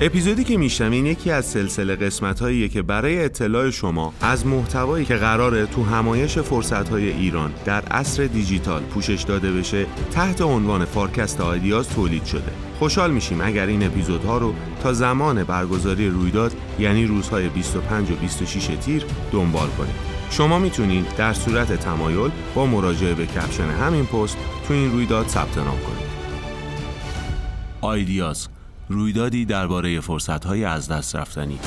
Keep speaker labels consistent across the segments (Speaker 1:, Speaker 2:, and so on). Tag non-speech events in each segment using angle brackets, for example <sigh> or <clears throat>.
Speaker 1: اپیزودی که میشنوین یکی از سلسله قسمت هاییه که برای اطلاع شما از محتوایی که قراره تو همایش فرصت های ایران در عصر دیجیتال پوشش داده بشه تحت عنوان فارکست آیدیاز تولید شده. خوشحال میشیم اگر این اپیزودها رو تا زمان برگزاری رویداد یعنی روزهای 25 و 26 تیر دنبال کنید. شما می‌تونید در صورت تمایل با مراجعه به کپشن همین پست تو این رویداد ثبت نام کنید. آیدیاز رویدادی درباره فرصت‌های از دست رفتنی.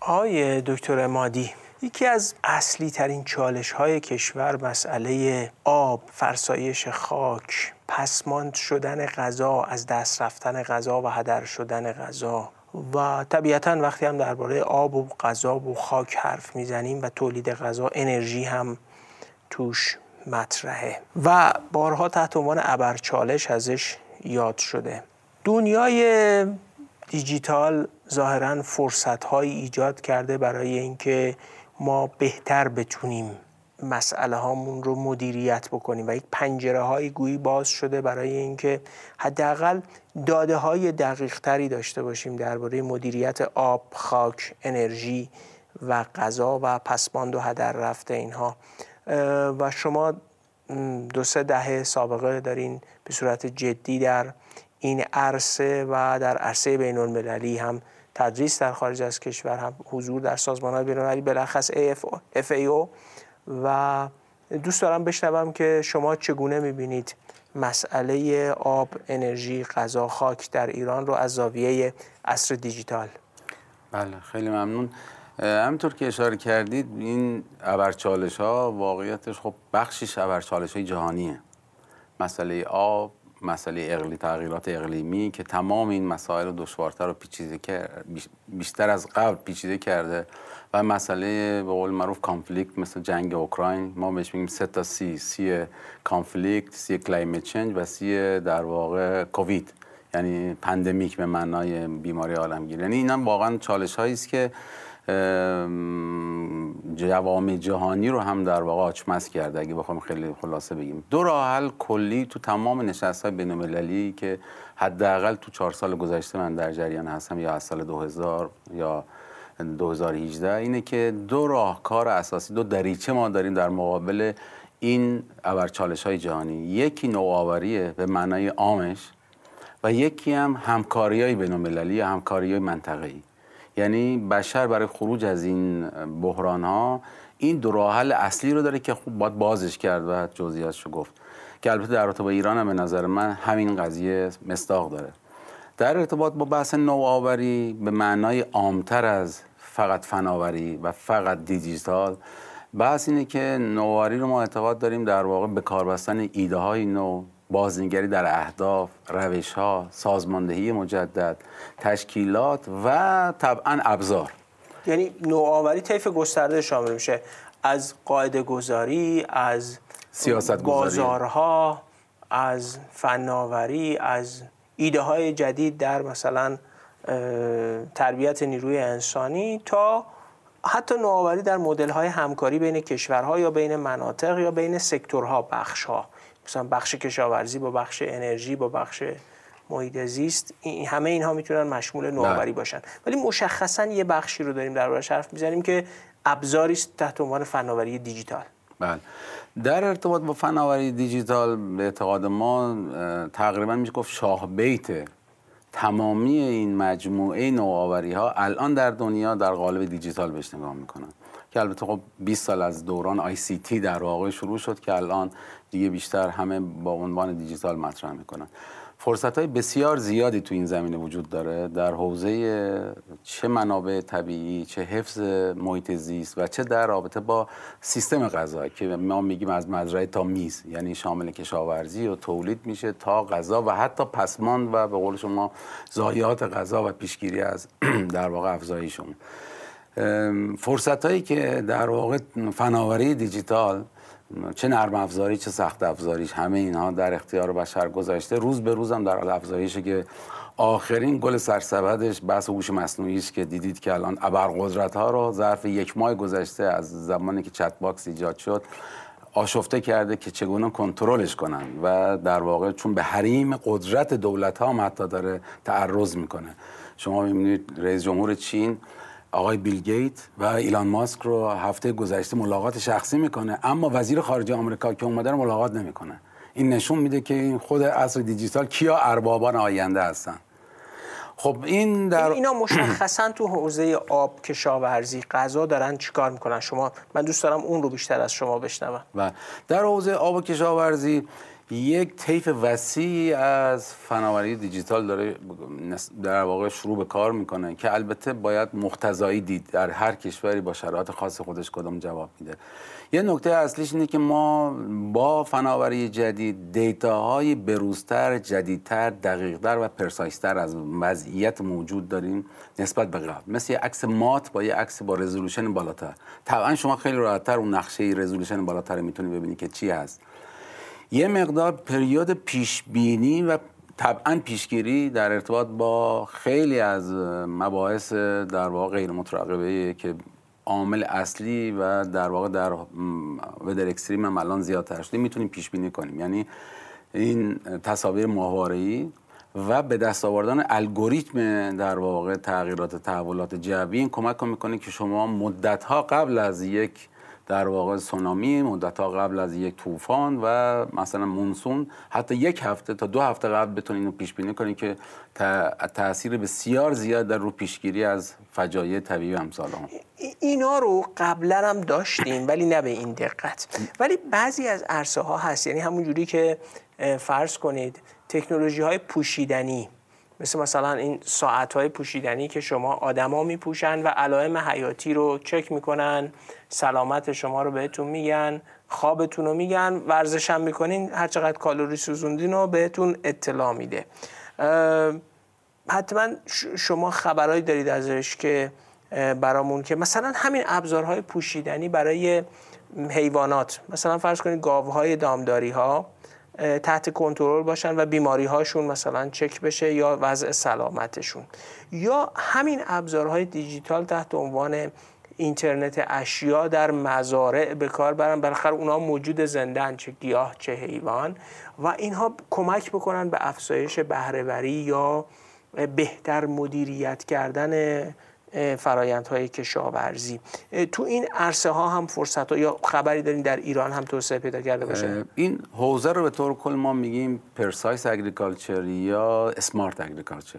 Speaker 2: آقای دکتر مادی یکی از اصلی ترین چالش های کشور مسئله آب، فرسایش خاک، پسماند شدن غذا، از دست رفتن غذا و هدر شدن غذا. و طبیعتا وقتی هم درباره آب و غذا و خاک حرف می‌زنیم و تولید غذا انرژی هم توش مطرحه و بارها تحت عنوان ابرچالش ازش یاد شده. دنیای دیجیتال ظاهرا فرصت ایجاد کرده برای اینکه ما بهتر بتونیم مسئله هامون رو مدیریت بکنیم و یک پنجره های گویی باز شده برای اینکه حداقل داده های دقیق تری داشته باشیم درباره مدیریت آب، خاک، انرژی و غذا و پسماند و هدر رفته اینها. و شما دو سه دهه سابقه دارین به صورت جدی در این عرصه و در عرصه بین المللی هم تدریس در خارج از کشور هم حضور در سازمان های بین المللی بلخص FAO و دوست دارم بشنوم که شما چگونه می‌بینید مسئله آب، انرژی، غذا، خاک در ایران رو از زاویه عصر دیجیتال؟
Speaker 3: بله خیلی ممنون. همینطور که اشاره کردید این ابرچالش ها واقعیتش خب بخشیش ابرچالش های جهانیه. مسئله آب مسئله اقلی تغییرات اقلیمی که تمام این مسائل رو دشوارتر و پیچیده بیشتر از قبل پیچیده کرده و مسئله به قول معروف conflict مثل جنگ اوکراین. ما بهش میگیم سه تا C C conflict C climate change و C در واقع کووید یعنی پندمیک به معنای بیماری عالمگیر. یعنی اینا واقعا چالش است که جوامع جهانی رو هم در واقع آچمس کرده اگه بخوام خیلی خلاصه بگیم. دو راه حل کلی تو تمام نشست های بین که حداقل تو چهار سال گذشته من در جریان هستم یا از سال 2000 یا 2018 اینه که دو راهکار اساسی دو دریچه ما داریم در مقابل این ابرچالش های جهانی. یکی نوآوریه به معنای عامش و یکی هم همکاری های بین یا همکاری های منطقه‌ای. یعنی بشر برای خروج از این بحران ها این دو راه حل اصلی رو داره که خوب باید بازش کرد و جزئیاتش رو گفت. که البته در ارتباط با ایران هم به نظر من همین قضیه مستاق داره. در ارتباط با بحث نوآوری به معنای عامتر از فقط فناوری و فقط دیجیتال بحث اینه که نوآوری رو ما اعتقاد داریم در واقع به کار بستن ایده های نو بازنگری در اهداف، روش ها، سازماندهی مجدد، تشکیلات و طبعا ابزار.
Speaker 2: یعنی نوآوری طیف گسترده شامل میشه از قاعده گذاری از
Speaker 3: سیاست
Speaker 2: بازارها از فناوری از ایده های جدید در مثلا تربیت نیروی انسانی تا حتی نوآوری در مدل های همکاری بین کشورها یا بین مناطق یا بین سکتورها بخشها. مثلا بخش کشاورزی با بخش انرژی با بخش محیط زیست این همه اینها می‌تونن مشمول نوآوری باشن. ولی مشخصا یه بخشی رو داریم دربارش حرف می‌زنیم که ابزاری است تحت عنوان فناوری دیجیتال.
Speaker 3: بله. در ارتباط با فناوری دیجیتال به اعتقاد ما تقریبا میشه گفت شاه بیت تمامی این مجموعه نوآوری ها الان در دنیا در قالب دیجیتال بهش نگاه می‌کنن. که البته خب 20 سال از دوران آی سی تی در واقع شروع شد که الان دیگه بیشتر همه با عنوان دیجیتال مطرح می‌کنن. فرصت های بسیار زیادی تو این زمینه وجود داره. در حوزه چه منابع طبیعی چه حفظ محیط زیست و چه در رابطه با سیستم غذا که ما میگیم از مزرعه تا میز یعنی شامل کشاورزی و تولید میشه تا غذا و حتی پسماند و به قول شما ضایعات غذا و پیشگیری از <clears throat> در واقع افزایشون فرصت هایی که در واقع فناوری دیجیتال چه نرم افزاری چه سخت افزاریش همه اینها در اختیار بشر گذاشته روز به روز هم در حال افزایشه که آخرین گل سرسبدش بحث هوش مصنوعی است که دیدید که الان ابرقدرت ها رو ظرف یک ماه گذشته از زمانی که chatbots ایجاد شد آشفته کرده که چگونه کنترلش کنن و در واقع چون به حریم قدرت دولت ها هم حتی داره تعرض می‌کنه. شما می‌بینید رئیس جمهور چین آقای بیل گیت و ایلان ماسک رو هفته گذشته ملاقات شخصی می‌کنه اما وزیر خارجه آمریکا که اومده رو ملاقات نمی‌کنه. این نشون میده که این خود عصر دیجیتال کیا اربابان آینده هستن. خب این در
Speaker 2: اینا مشخصا تو حوزه آب کشاورزی غذا دارن چیکار می‌کنن؟ شما من دوست دارم اون رو بیشتر از شما بشنوم.
Speaker 3: و در حوزه آب و کشاورزی یک طیف وسیعی از فناوری دیجیتال داره در واقع شروع به کار می‌کنه که البته باید مختزایی دید در هر کشوری با شرایط خاص خودش کدام جواب میده. یه نکته اصلیش اینه که ما با فناوری جدید دیتاهای بروزتر، جدیدتر، دقیقتر و پرسایستر از وضعیت موجود داریم نسبت به قبل. مثل یه عکس مات با یه عکس با رزولوشن بالاتر. طبعا شما خیلی راحتتر اون نقشه رزولوشن بالاتر می‌تونی ببینی که چی هست. یه مقدار پریود پیش بینی و طبعا پیشگیری در ارتباط با خیلی از مباحث در واقع غیر مترقبه که عامل اصلی و در واقع در ودر اکستریم هم الان زیادتر شده می‌تونیم پیش بینی کنیم. یعنی این تصاویر ماهواره‌ای و به دست آوردن الگوریتم در واقع تغییرات تحولات جوی این کمک می‌کنه که شما مدت ها قبل از یک در واقع سونامی مدت ها قبل از یک طوفان و مثلا مونسون حتی یک هفته تا دو هفته قبل بتونین رو پیش بینی کنید که تاثیر بسیار زیاد در رو پیشگیری از فجایع طبیعی امثال هم
Speaker 2: اینا رو قبلا هم داشتیم ولی نه به این دقت. ولی بعضی از عرصه ها هست یعنی همون جوری که فرض کنید تکنولوژی های پوشیدنی. مثل مثلا این ساعت های پوشیدنی که شما آدما میپوشن و علائم حیاتی رو چک می‌کنن سلامت شما رو بهتون میگن خوابتون رو میگن ورزش هم می‌کنین هر چقدر کالری سوزوندین رو بهتون اطلاع میده. حتما شما خبرهایی دارید ازش که برامون که مثلا همین ابزارهای پوشیدنی برای حیوانات مثلا فرض کنید گاوهای دامداری ها تحت کنترل باشن و بیماری هاشون مثلا چک بشه یا وضع سلامتشون. یا همین ابزارهای دیجیتال تحت عنوان اینترنت اشیا در مزارع به کار برن. بالاخره اونها موجود زندن چه گیاه چه حیوان. و اینها کمک بکنن به افزایش بهرهوری یا بهتر مدیریت کردن فرایندهای کشاورزی. تو این عرصه ها هم فرصت ها یا خبری دارین در ایران هم توسعه پیدا کرده باشه؟
Speaker 3: این حوزه رو به طور کل ما میگیم پرسایس اگریکالچر یا اسمارت اگریکالچر.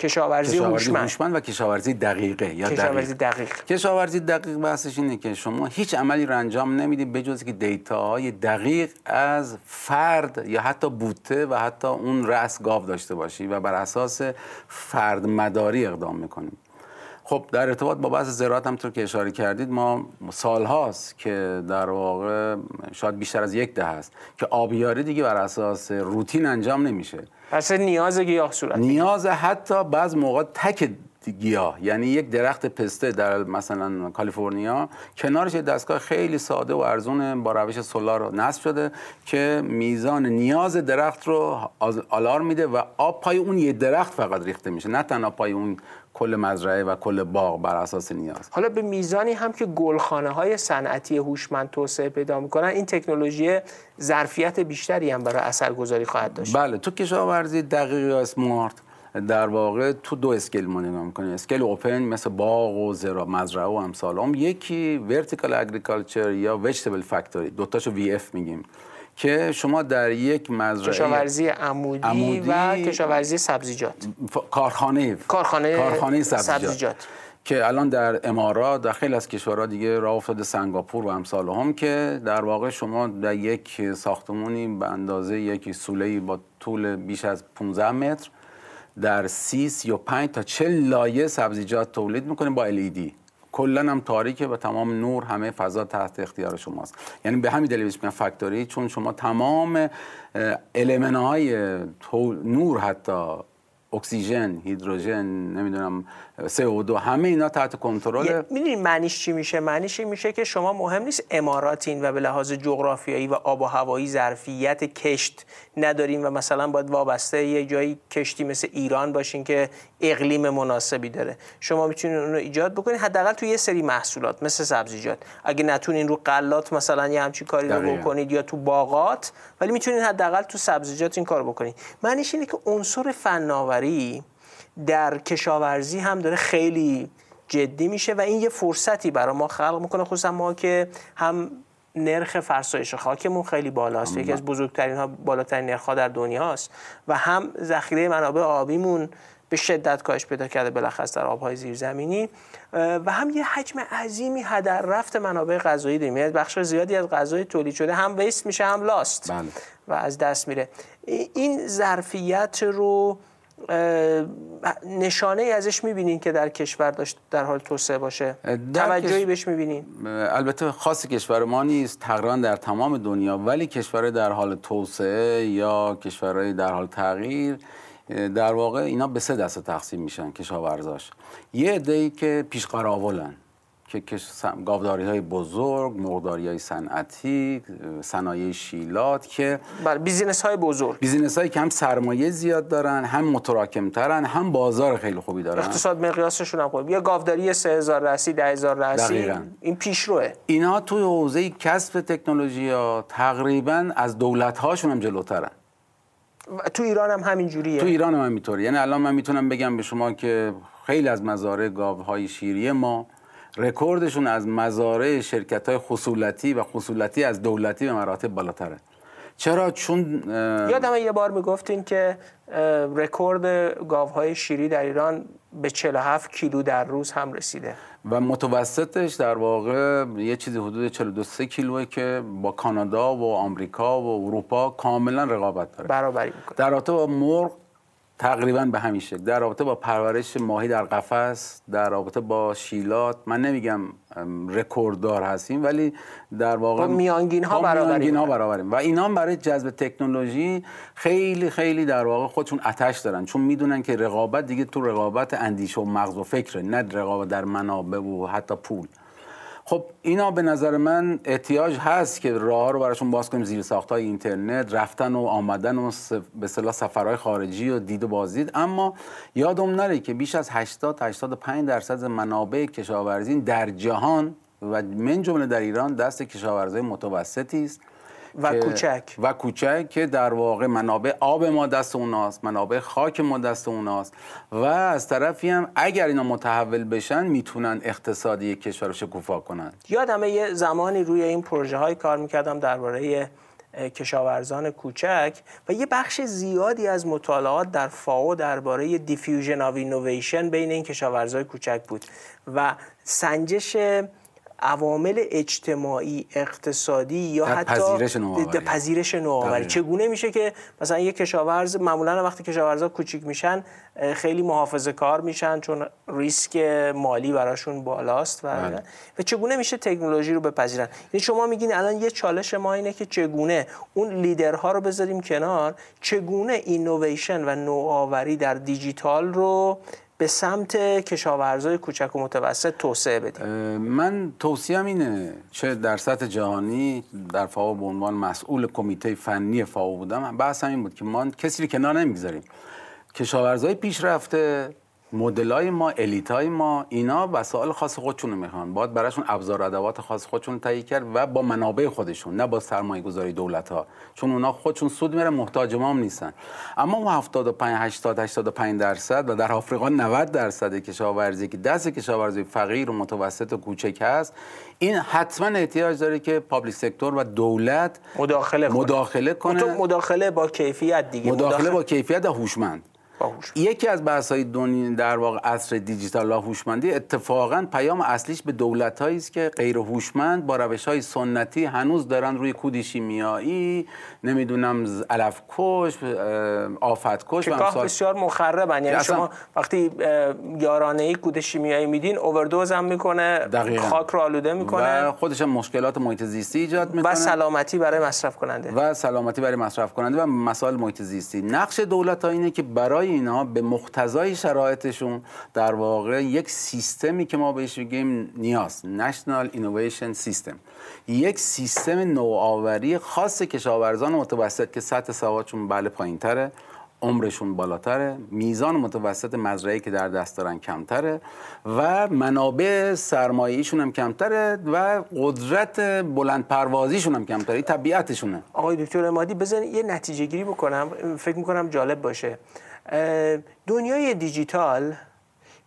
Speaker 2: کشاورزی
Speaker 3: هوشمند. و کشاورزی دقیقه یا
Speaker 2: کشاورزی دقیق.
Speaker 3: کشاورزی دقیق بحثش اینه که شما هیچ عملی رو انجام نمی‌دید بجز که دیتاهای دقیق از فرد یا حتی بوته و حتی اون رأس گاو داشته باشی و بر اساس فرد مداری اقدام می‌کنیم خب در ارتباط با بحث زراعت هم که اشاره کردید ما سال هاست که در واقع شاید بیشتر از یک ده هست که آبیاری دیگه بر اساس روتین انجام نمیشه.
Speaker 2: پس نیاز گیاه صورت
Speaker 3: نیاز حتی بعض موقع تک گیاه. یعنی یک درخت پسته در مثلا کالیفرنیا. کنارش دستگاه خیلی ساده و ارزون با روش سولار نصب شده که میزان نیاز درخت رو آلارم میده و آب پای اون یه درخت فقط ریخته میشه. نه تنها پای اون کل مزرعه و کل باغ بر اساس نیاز.
Speaker 2: حالا به میزانی هم که گلخانه های صنعتی هوشمند توسعه پیدا می‌کنن این تکنولوژی ظرفیت بیشتری هم برای اثرگذاری خواهد داشت.
Speaker 3: بله تو کشاورزی دقیق یا smart در واقع تو دو scale ما نگاه می‌کنیم scale open مثل باغ و زرا مزرعه و امثال. هم یکی vertical agriculture یا vegetable factory. دوتاشو VF میگیم. که شما در یک مزرعه
Speaker 2: کشاورزی عمودی, عمودی و کشاورزی سبزیجات.
Speaker 3: کارخانه.
Speaker 2: کارخانه,
Speaker 3: کارخانه سبزیجات. سبزیجات. که الان در امارات در خیلی از کشورها دیگه راه افتاده سنگاپور و امثال هم که در واقع شما در یک ساختمونی به اندازه یک سوله با طول بیش از 15 متر در 30 35 تا 40 لایه سبزیجات تولید می‌کنیم با LED کلا هم تاریکه و تمام نور همه فضا تحت اختیار شماست. یعنی به همین دلیل میگن فکتوری چون شما تمام المنهای نور حتی اکسیژن هیدروژن نمی‌دونم CO2 همه اینا تحت کنترل
Speaker 2: می‌دونید معنیش چی میشه؟ معنیش این میشه که شما مهم نیست اماراتین و به لحاظ جغرافیایی و آب و هوایی ظرفیت کشت ندارین و مثلا باید وابسته یه جایی کشتی مثل ایران باشین که اقلیم مناسبی داره. شما می‌تونید اون رو ایجاد بکنید حداقل تو یه سری محصولات مثل سبزیجات. اگه نتونین رو قلات مثلا یه همچین کاری رو بکنید یا تو باغات ولی می‌تونید حداقل تو سبزیجات این کار بکنید معنیش اینه که عنصر فناوری در کشاورزی هم داره خیلی جدی میشه و این یه فرصتی برای ما خلق می‌کنه خصوصا ما که هم نرخ فرسایش خاکمون خیلی بالاست. یکی از بزرگترین ها بالاترین نرخ ها در دنیاست و هم ذخیره منابع آبیمون به شدت کاهش پیدا کرده بالاخص در آبهای زیرزمینی. و هم یه حجم عظیمی هدر رفت منابع غذایی داریم. یعنی بخش زیادی از غذای تولید شده هم ویست میشه هم لاست
Speaker 3: بله.
Speaker 2: و از دست میره. این ظرفیت رو نشانه ای ازش می‌بینین که در کشور داشت در حال توسعه باشه؟ توجهی بهش می‌بینین؟
Speaker 3: البته خاص کشور ما نیست تقریبا در تمام دنیا ولی کشور در حال توسعه یا کشورهای در حال تغییر در واقع اینا به سه دسته تقسیم میشن کشاورزاش. یه عده‌ای که پیش قراولن که گاوداری های بزرگ مرغداری های صنعتی صنایع شیلات که
Speaker 2: بر business های بزرگ.
Speaker 3: business هایی که هم سرمایه زیاد دارن هم متراکم ترن هم بازار خیلی خوبی دارن.
Speaker 2: اقتصاد مقیاسشون هم خوب یا گاوداری 3000 رأسی 10000 رأسی دقیقاً. این پیشروه.
Speaker 3: اینا توی حوزه کسب تکنولوژی ها تقریبا از دولت هاشون هم جلوترن.
Speaker 2: تو ایران هم همین جوریه.
Speaker 3: تو ایران هم همینطوره یعنی الان من می‌تونم بگم به شما که خیلی از مزارع گاوهای شیری ما رکوردشون از مزارع شرکت های خصولتی و خصولتی از دولتی به مراتب بالاتره. چرا؟ چون
Speaker 2: یادم یه بار می‌گفتین که رکورد گاوهای شیری در ایران به 47 کیلو در روز هم رسیده.
Speaker 3: و متوسطش در واقع یه چیزی حدود 42 کیلوه که با کانادا و آمریکا و اروپا کاملا رقابت داره.
Speaker 2: برابری می‌کنه.
Speaker 3: در رابطه با مرغ تقریبا به همین شکل. در رابطه با پرورش ماهی در قفس در رابطه با شیلات من نمیگم رکورددار هستیم ولی در واقع
Speaker 2: با میانگین ها برابریم
Speaker 3: ها برابریم. و اینا برای جذب تکنولوژی خیلی خیلی در واقع خودشون آتش دارن چون می‌دونن که رقابت دیگه تو رقابت اندیشه و مغز و فکره نه رقابت در منابع و حتی پول. خب اینا به نظر من احتیاج هست که راه رو براشون باز کنیم. زیر های اینترنت رفتن و آمدن و به صلاح سفرهای خارجی و دید و بازدید. اما یادم نره که بیش از 80 85 درصد منابع کشاورزی در جهان و من جمله در ایران دست کشاورزای متوسطی است.
Speaker 2: و کوچک.
Speaker 3: و کوچک که در واقع منابع آب ما دست اوناست منابع خاک ما دست اوناست. و از طرفی هم اگر اینا متحول بشن می‌تونن اقتصادی کشور رو شکوفا کنن.
Speaker 2: یادمه یه زمانی روی این پروژه های کار می‌کردم درباره کشاورزان کوچک و یه بخش زیادی از مطالعات در فائو درباره diffusion of innovation بین این کشاورزای کوچک بود. و سنجش عوامل اجتماعی اقتصادی یا حتی
Speaker 3: پذیرش نوآوری.
Speaker 2: پذیرش نوآوری. چگونه میشه که مثلا یک کشاورز معمولا وقتی کشاورزا کوچیک میشن خیلی محافظه کار میشن چون ریسک مالی براشون بالاست و بله. و چگونه میشه تکنولوژی رو بپذیرن؟ یعنی شما میگین الان یه چالش ما اینه که چگونه اون لیدرها رو بذاریم کنار چگونه اینویشن و نوآوری در دیجیتال رو به سمت کشاورزای کوچک و متوسط توسعه بدیم.
Speaker 3: من توصیم اینه چه در سطح جهانی در فاو به عنوان مسئول کمیته فنی فاو بودم بحث این بود که ما کسی رو کنار نمی‌گذاریم. کشاورزای پیشرفته مدلای ما elite ای ما اینا وسایل خاص خودشون رو می‌خوان. باید براشون ابزار ادوات خاص خودشون تهیه کرد و با منابع خودشون نه با سرمایه گذاری دولت ها چون اونا خودشون سود میره محتاج ما هم نیستن. اما اون 75 80 85 درصد و در آفریقا 90 درصد کشاورزی که دست کشاورزی فقیر و متوسط و کوچک هست این حتما احتیاج داره که public sector و دولت
Speaker 2: مداخله کنه.
Speaker 3: مداخله کنه.
Speaker 2: مداخله با کیفیت دیگه.
Speaker 3: مداخله, مداخله با کیفیت و یکی از بحث های دنیا در واقع عصر دیجیتال و هوشمندی اتفاقا پیام اصلیش به دولت است که غیر هوشمند با روش های سنتی هنوز دارن روی کود شیمیایی نمی‌دونم علف کش آفت کش
Speaker 2: و امثال. بسیار مخربن. یعنی شما وقتی یارانه ای کود شیمیایی میدین اووردوز هم می‌کنه دقیقا. خاک رو آلوده می‌کنه.
Speaker 3: و خودش هم مشکلات محیط زیستی ایجاد می‌کنه.
Speaker 2: و سلامتی برای مصرف کننده
Speaker 3: و سلامتی برای مصرف کننده و مسائل محیط زیستی. نقش دولت ها اینه که برای اینا به مقتضای شرایطشون در واقع یک سیستمی که ما بهش میگیم نیاز نشنال اینویشن سیستم یک سیستم نوآوری خاص کشاورزان متوسط که سطح سوادشون بله پایینتره عمرشون بالاتره میزان متوسط مزرعه که در دست دارن کمتره و منابع سرمایه‌ایشون هم کمتره و قدرت بلند پروازیشون هم کمتره طبیعتشونه.
Speaker 2: آقای دکتر امادی بزن یه نتیجه گیری بکنم. فکر می‌کنم جالب باشه. دنیای دیجیتال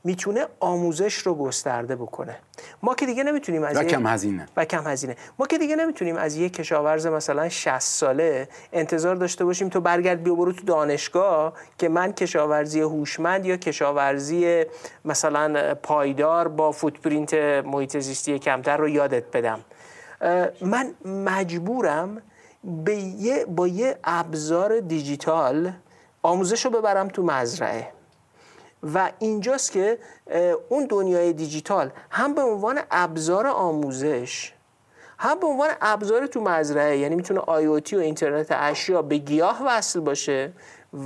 Speaker 2: می‌تونه آموزش رو گسترده بکنه. ما که دیگه نمی‌تونیم از
Speaker 3: و کم هزینه.
Speaker 2: و کم هزینه. ما که دیگه نمی‌تونیم از یک کشاورز مثلا 60 ساله انتظار داشته باشیم تو برگرد بیا برو تو دانشگاه که من کشاورزی هوشمند یا کشاورزی مثلا پایدار با فوتپرینت محیط زیستی کمتر رو یادت بدم. من مجبورم به یه با یه ابزار دیجیتال آموزش رو ببرم تو مزرعه. و اینجاست که اون دنیای دیجیتال هم به عنوان ابزار آموزش هم به عنوان ابزار تو مزرعه یعنی می‌تونه آی و اینترنت اشیا به گیاه وصل باشه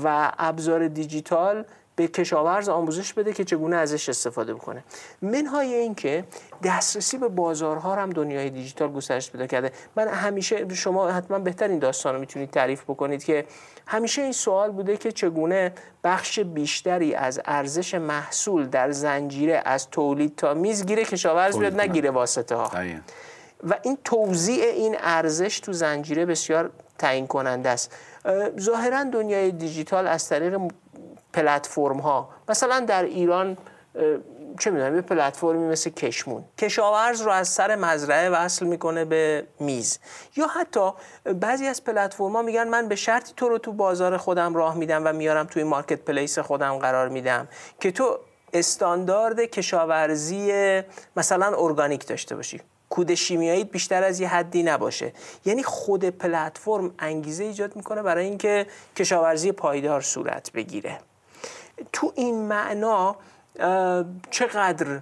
Speaker 2: و ابزار دیجیتال به کشاورز آموزش بده که چگونه ازش استفاده بکنه. منهای این که دسترسی به بازارها هم دنیای دیجیتال گسترش پیدا کرده. من همیشه شما حتما بهتر این داستان رو می‌تونید تعریف بکنید که همیشه این سوال بوده که چگونه بخش بیشتری از ارزش محصول در زنجیره از تولید تا میز گیره کشاورز بیاد نگیره واسطه ها و این توزیع این ارزش تو زنجیره بسیار تعیین کننده است ظاهرا دنیای دیجیتال از طریق پلتفرم ها مثلا در ایران چه می‌دونم یه پلتفرمی مثل کشمون. کشاورز رو از سر مزرعه وصل می‌کنه به میز. یا حتی بعضی از پلتفرم ها میگن من به شرطی تو رو تو بازار خودم راه میدم و میارم توی مارکت پلیس خودم قرار میدم که تو استاندارد کشاورزی مثلا ارگانیک داشته باشی. کود شیمیایی بیشتر از یه حدی نباشه. یعنی خود پلتفرم انگیزه ایجاد می‌کنه برای اینکه کشاورزی پایدار صورت بگیره. تو این معنا چقدر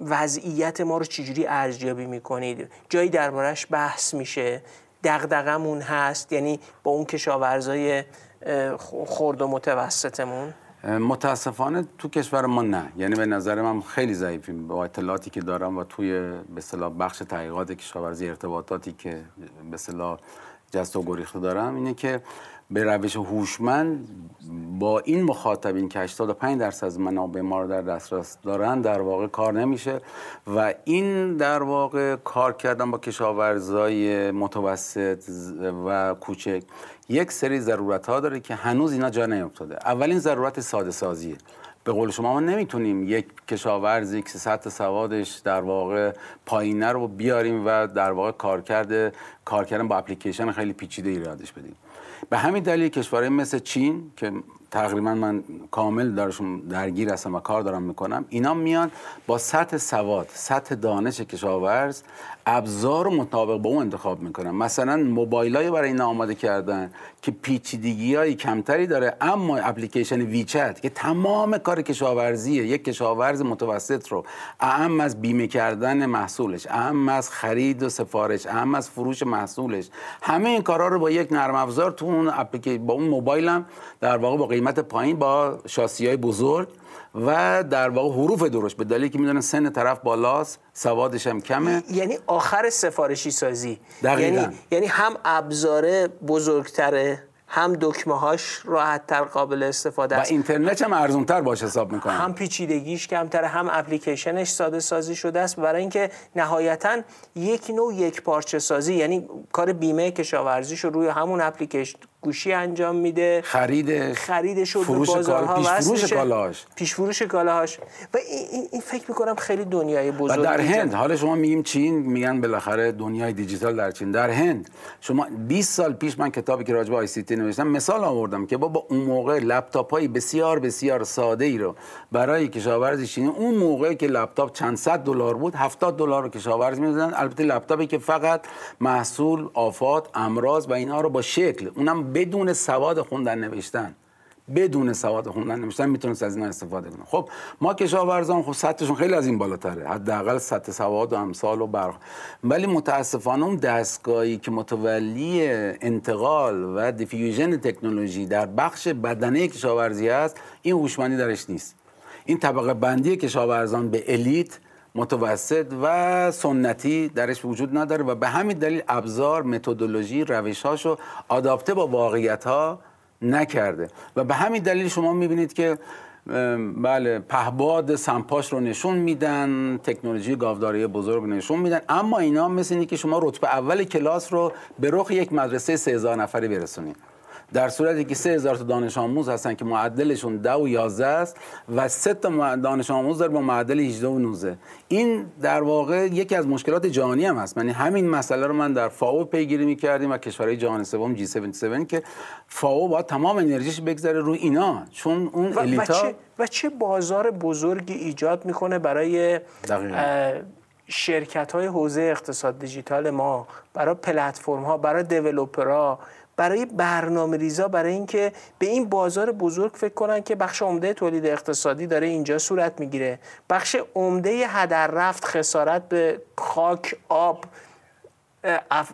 Speaker 2: وضعیت ما رو چجوری ارزیابی می‌کنید؟ جایی دربارش بحث میشه. دغدغمون هست یعنی با اون کشاورزای خرد و متوسطمون.
Speaker 3: متاسفانه تو کشور ما نه. یعنی به نظر من خیلی ضعیفیم. با اطلاعاتی که دارم و توی به اصطلاح بخش تحقیقات کشاورزی ارتباطاتی که به اصطلاح جست و گریخته دارم اینه که به روش هوشمند با این مخاطبین که 85 درصد از منابع ما رو در دسترس دارن در واقع کار نمیشه. و این در واقع کار کردن با کشاورزای متوسط و کوچک یک سری ضرورت ها داره که هنوز اینا جا نیفتاده. اولین ضرورت ساده سازیه. به قول شما ما نمی‌تونیم یک کشاورزی که سطح سوادش در واقع پایینه رو بیاریم و در واقع کار کرده کار کردن با اپلیکیشن خیلی پیچیده ایرادش بدیم. به همین دلیل کشورهای مثل چین که تقریبا من کامل درشون درگیر هستم و کار دارم می‌کنم. اینا میان با سطح سواد سطح دانش کشاورز ابزار مطابق با اون انتخاب می‌کنن. مثلا موبایل برای اینا آماده کردن که پیچیدگی های کمتری داره اما اپلیکیشن ویچت که تمام کار کشاورزیه یک کشاورز متوسط رو اهم از بیمه کردن محصولش اهم از خرید و سفارش اهم از فروش محصولش. همه این کارها رو با یک نرم افزار تو اون اپلیکیشن با اون موبایلم در واقع با قیمت پایین با شاسی های بزرگ و در واقع حروف درست به دلیلی که می‌دونن سن طرف بالاست سوادش هم کمه.
Speaker 2: یعنی آخر سفارشی سازی.
Speaker 3: دقیقا.
Speaker 2: یعنی یعنی هم ابزار بزرگتره هم دکمه هاش راحت تر قابل استفاده
Speaker 3: است. و اینترنت هم ارزون تر باش حساب می‌کنه.
Speaker 2: هم پیچیدگیش کمتره هم اپلیکیشنش ساده سازی شده است. برای اینکه نهایتا یک نوع یک پارچه سازی یعنی کار بیمه کشاورزیش رو روی همون اپلیکیشن گوشی انجام میده.
Speaker 3: خرید
Speaker 2: خریدش رو
Speaker 3: فروش کالا پیش فروش کالاهاش.
Speaker 2: پیش فروش کالاهاش. و این, این فکر می‌کنم خیلی دنیای بزرگی
Speaker 3: و در هند حالا شما میگیم چین میگن بالاخره دنیای دیجیتال در چین. در هند شما 20 سال پیش من کتابی که راجع به ICT نوشتم مثال آوردم که با اون موقع لپتاپ های بسیار بسیار ساده ای رو برای کشاورز چینی اون موقع که لپتاپ چند صد دلار بود 70 دلار رو کشاورز می‌دادن. البته لپتاپی که فقط محصول آفات امراض و اینها رو با شکل اونم بدون سواد خوندن نوشتن. بدون سواد خوندن نمیشتن می‌تونست از این استفاده کنه. خب ما کشاورزان خب سطحشون خیلی از این بالاتره. حداقل سطح سواد و امثال و برخ ولی متاسفانه اون دستگاهی که متولی انتقال و دیفیوژن تکنولوژی در بخش بدنه کشاورزی است این هوشمندی درش نیست. این طبقه بندی کشاورزان به الیت متوسط و سنتی درش وجود نداره و به همین دلیل ابزار متدولوژی روشهاشو آداپته با واقعیت ها نکرده. و به همین دلیل شما می‌بینید که بله پهباد سمپاش رو نشون میدن تکنولوژی گاوداری بزرگ نشون میدن اما اینا مثل اینه که شما رتبه اول کلاس رو به رخ یک مدرسه 3000 نفری برسونید. در صورتی که 3000 تا دانش آموز هستن که معدلشون 10 و 11 است و 3 تا دانش آموز داره با معدل 18 و 19 این در واقع یکی از مشکلات جهانی هم هست. یعنی همین مسئله رو من در فاو پیگیری می‌کردیم و کشورهای جهان سوم جی 77 که فاو با تمام انرژیش بگذاره رو اینا. چون اون و الیتا
Speaker 2: و چه, و چه بازار بزرگی ایجاد می‌کنه برای شرکت های حوزه اقتصاد دیجیتال ما برای پلتفرم ها برای دیولوپرها. برای برنامه ریزا برای اینکه به این بازار بزرگ فکر کنن که بخش عمده تولید اقتصادی داره اینجا صورت می‌گیره. بخش عمده هدر رفت خسارت به خاک آب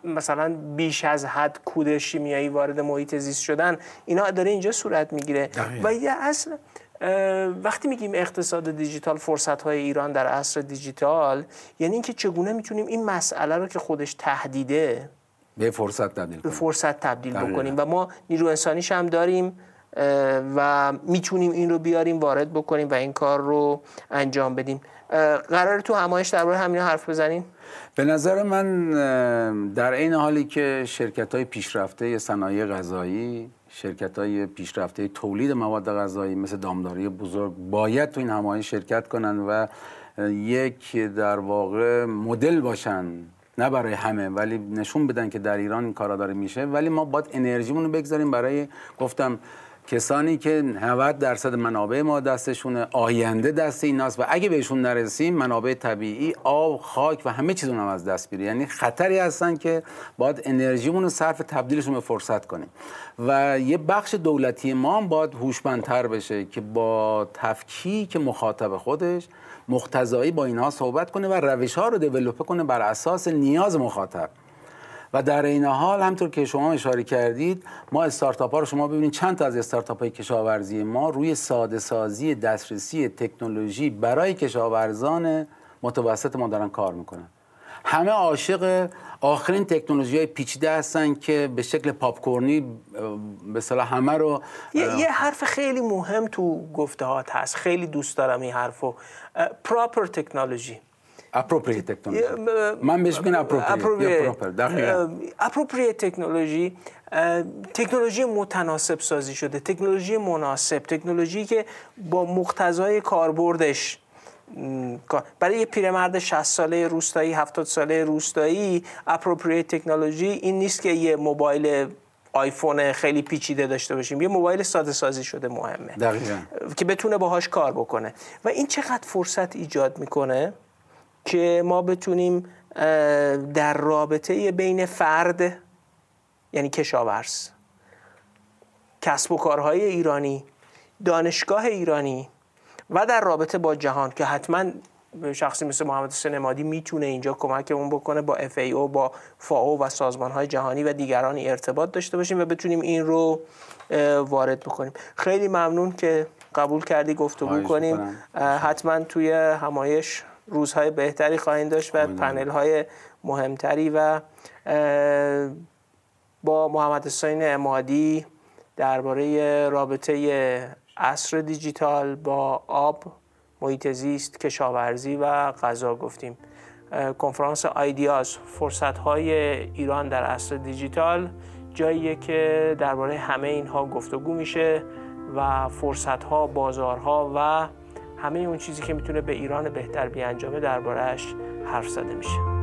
Speaker 2: مثلا بیش از حد کود شیمیایی وارد محیط زیست شدن اینا داره اینجا صورت می‌گیره. و یه اصل وقتی میگیم اقتصاد دیجیتال فرصت های ایران در عصر دیجیتال یعنی اینکه چگونه می‌تونیم این مسئله رو که خودش تهدیده
Speaker 3: به فرصت
Speaker 2: تبدیل به فرصت تبدیل بکنیم و ما نیرو انسانیش هم داریم و می‌تونیم این رو بیاریم وارد بکنیم و این کار رو انجام بدیم. قرار تو همایش درباره همین حرف بزنیم؟
Speaker 3: به نظر من در این حالی که شرکت های پیشرفته صنایع غذایی شرکت های پیشرفته تولید مواد غذایی مثل دامداری بزرگ باید تو این همایش شرکت کنند و یک در واقع مدل باشن نه برای همه ولی نشون بدن که در ایران این کارا داره میشه. ولی ما باید انرژیمون رو بگذاریم برای گفتم کسانی که 90 درصد منابع ما دستشونه آینده دست ایناست و اگه بهشون نرسیم منابع طبیعی آب خاک و همه چیزون هم از دست میره. یعنی خطری هستن که باید انرژیمون رو صرف تبدیلشون به فرصت کنیم. و یه بخش دولتی ما هم باید هوشمندتر بشه که با تفکیک مخاطب خودش مختزایی با اینها صحبت کنه و روش ها رو دیولوپ کنه بر اساس نیاز مخاطب. و در این حال همطور که شما اشاره کردید ما استارتاپ ها رو شما ببینید چند تا از استارتاپ های کشاورزی ما روی ساده سازی دسترسی تکنولوژی برای کشاورزان متوسط ما دارن کار می‌کنن. همه عاشق آخرین تکنولوژی های پیچیده هستن که به شکل پاپکورنی به صلاح همه رو
Speaker 2: یه،, یه حرف خیلی مهم تو گفته هست. خیلی دوست دارم این حرفو. پراپر تکنولوژی
Speaker 3: appropriate تکنولوژی من بهش میگم
Speaker 2: appropriate. تکنولوژی تکنولوژی متناسب سازی شده. تکنولوژی مناسب. تکنولوژی که با مقتضای کاربردش برای یه پیرمرد 60 ساله روستایی 70 ساله روستایی appropriate technology این نیست که یه موبایل آیفون خیلی پیچیده داشته باشیم. یه موبایل ساده سازی شده مهمه.
Speaker 3: دقیقا.
Speaker 2: که بتونه باهاش کار بکنه. و این چقدر فرصت ایجاد می‌کنه؟ که ما بتونیم در رابطه بین فرد یعنی کشاورز کسب و کارهای ایرانی دانشگاه ایرانی و در رابطه با جهان که حتما شخصی مثل محمد حسین امادی می‌تونه اینجا کمکمون بکنه با FAO با فاو و سازمان های جهانی و دیگرانی ارتباط داشته باشیم و بتونیم این رو وارد بکنیم. خیلی ممنون که قبول کردی گفتگو کنیم. حتما توی همایش روزهای بهتری خواهیم داشت و پنل های مهمتری و با محمد حسین امادی درباره رابطه عصر دیجیتال با آب محیط زیست کشاورزی و غذا گفتیم. کنفرانس آیدیاز فرصت های ایران در عصر دیجیتال جاییه که درباره همه اینها گفتگو میشه و فرصت ها بازارها و همه اون چیزی که می‌تونه به ایران بهتر بیانجامه دربارهش حرف زده میشه.